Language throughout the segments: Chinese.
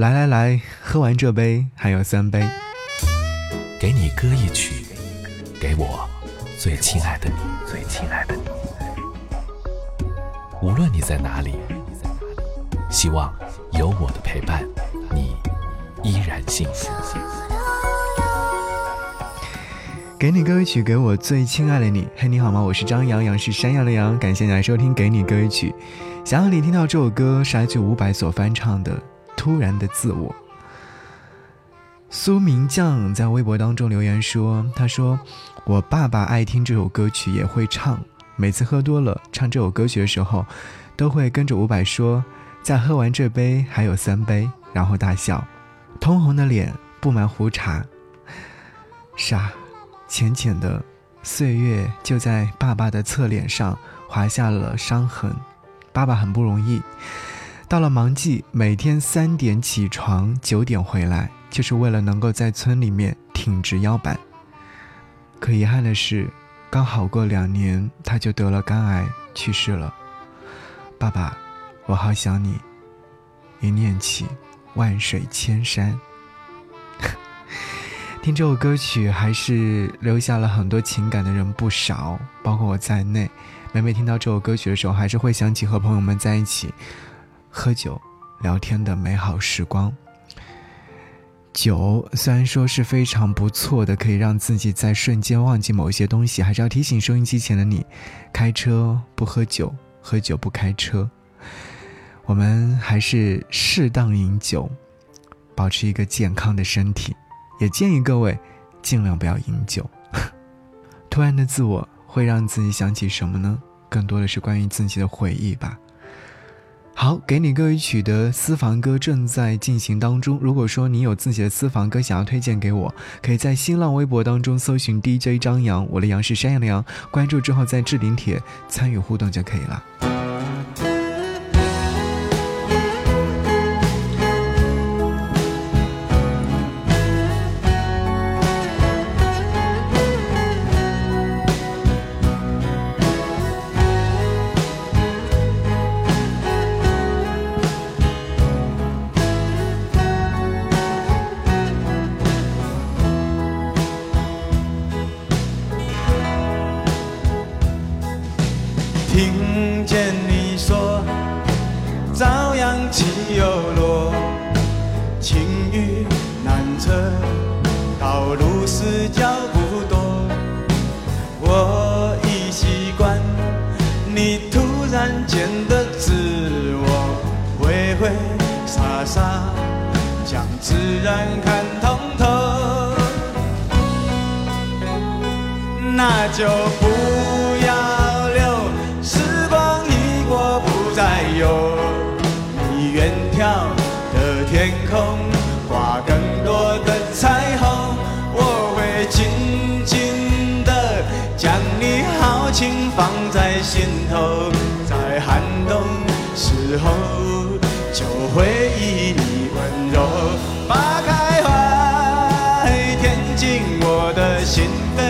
来来来，喝完这杯还有三杯。给你歌一曲，给我最亲爱的你，最亲爱的你。无论你在哪里，希望有我的陪伴，你依然幸福。给你歌曲，给我最亲爱的你。嘿，你好吗？我是张阳阳，是山羊的羊。感谢你来收听《给你歌曲》。想要你听到这首歌，是来自伍佰所翻唱的。突然的自我。苏明将在微博当中留言说：“他说我爸爸爱听这首歌曲，也会唱。每次喝多了唱这首歌曲的时候，都会跟着伍佰说：‘再喝完这杯还有三杯’，然后大笑，通红的脸布满胡茬。是啊，浅浅的岁月就在爸爸的侧脸上划下了伤痕。爸爸很不容易。”到了忙季，每天三点起床，九点回来，就是为了能够在村里面挺直腰板。可遗憾的是，刚好过两年，他就得了肝癌去世了。爸爸，我好想你。一念起，万水千山。听这首歌曲，还是留下了很多情感的人不少，包括我在内。每每听到这首歌曲的时候，还是会想起和朋友们在一起。喝酒、聊天的美好时光。酒虽然说是非常不错的，可以让自己在瞬间忘记某些东西，还是要提醒收音机前的你：开车不喝酒，喝酒不开车。我们还是适当饮酒，保持一个健康的身体。也建议各位尽量不要饮酒。突然的自我会让自己想起什么呢？更多的是关于自己的回忆吧。好，给你歌一曲的私房歌正在进行当中。如果说你有自己的私房歌想要推荐给我，可以在新浪微博当中搜寻 DJ 张扬，我的杨是山羊的羊，关注之后在置顶帖参与互动就可以了。听见你说，朝阳起又落，晴雨难测，道路是脚步多。我已习惯你突然间的自我，挥挥洒洒，将自然看通透，那就不。的天空挂更多的彩虹，我会紧紧的将你豪情放在心头，在寒冬时候就回忆你温柔把开怀，填进我的心扉，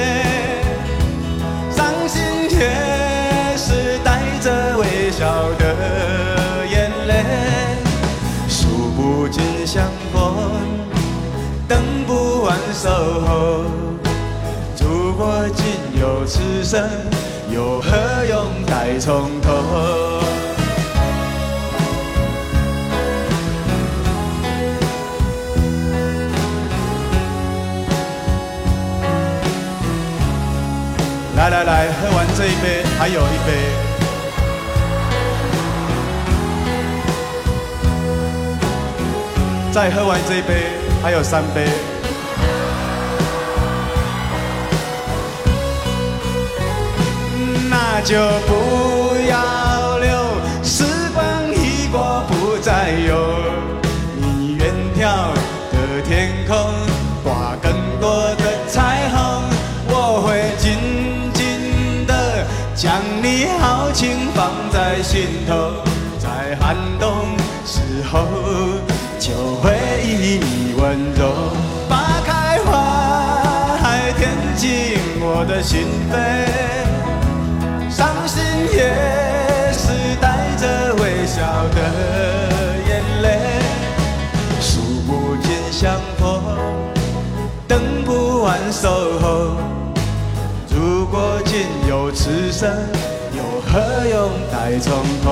等不完守候。如果仅有此生，又何用再从头？来来来，喝完这一杯，还有一杯。再喝完这一杯，还有三杯，那就不要留。时光一过不再有，你远眺的天空挂更多的彩虹，我会紧紧的将你豪情放在心头，在寒冬时候。就会以你温柔把开怀填进我的心扉，伤心也是带着微笑的眼泪，数不尽相逢，等不完守候。如果仅有此生，又何用待从头？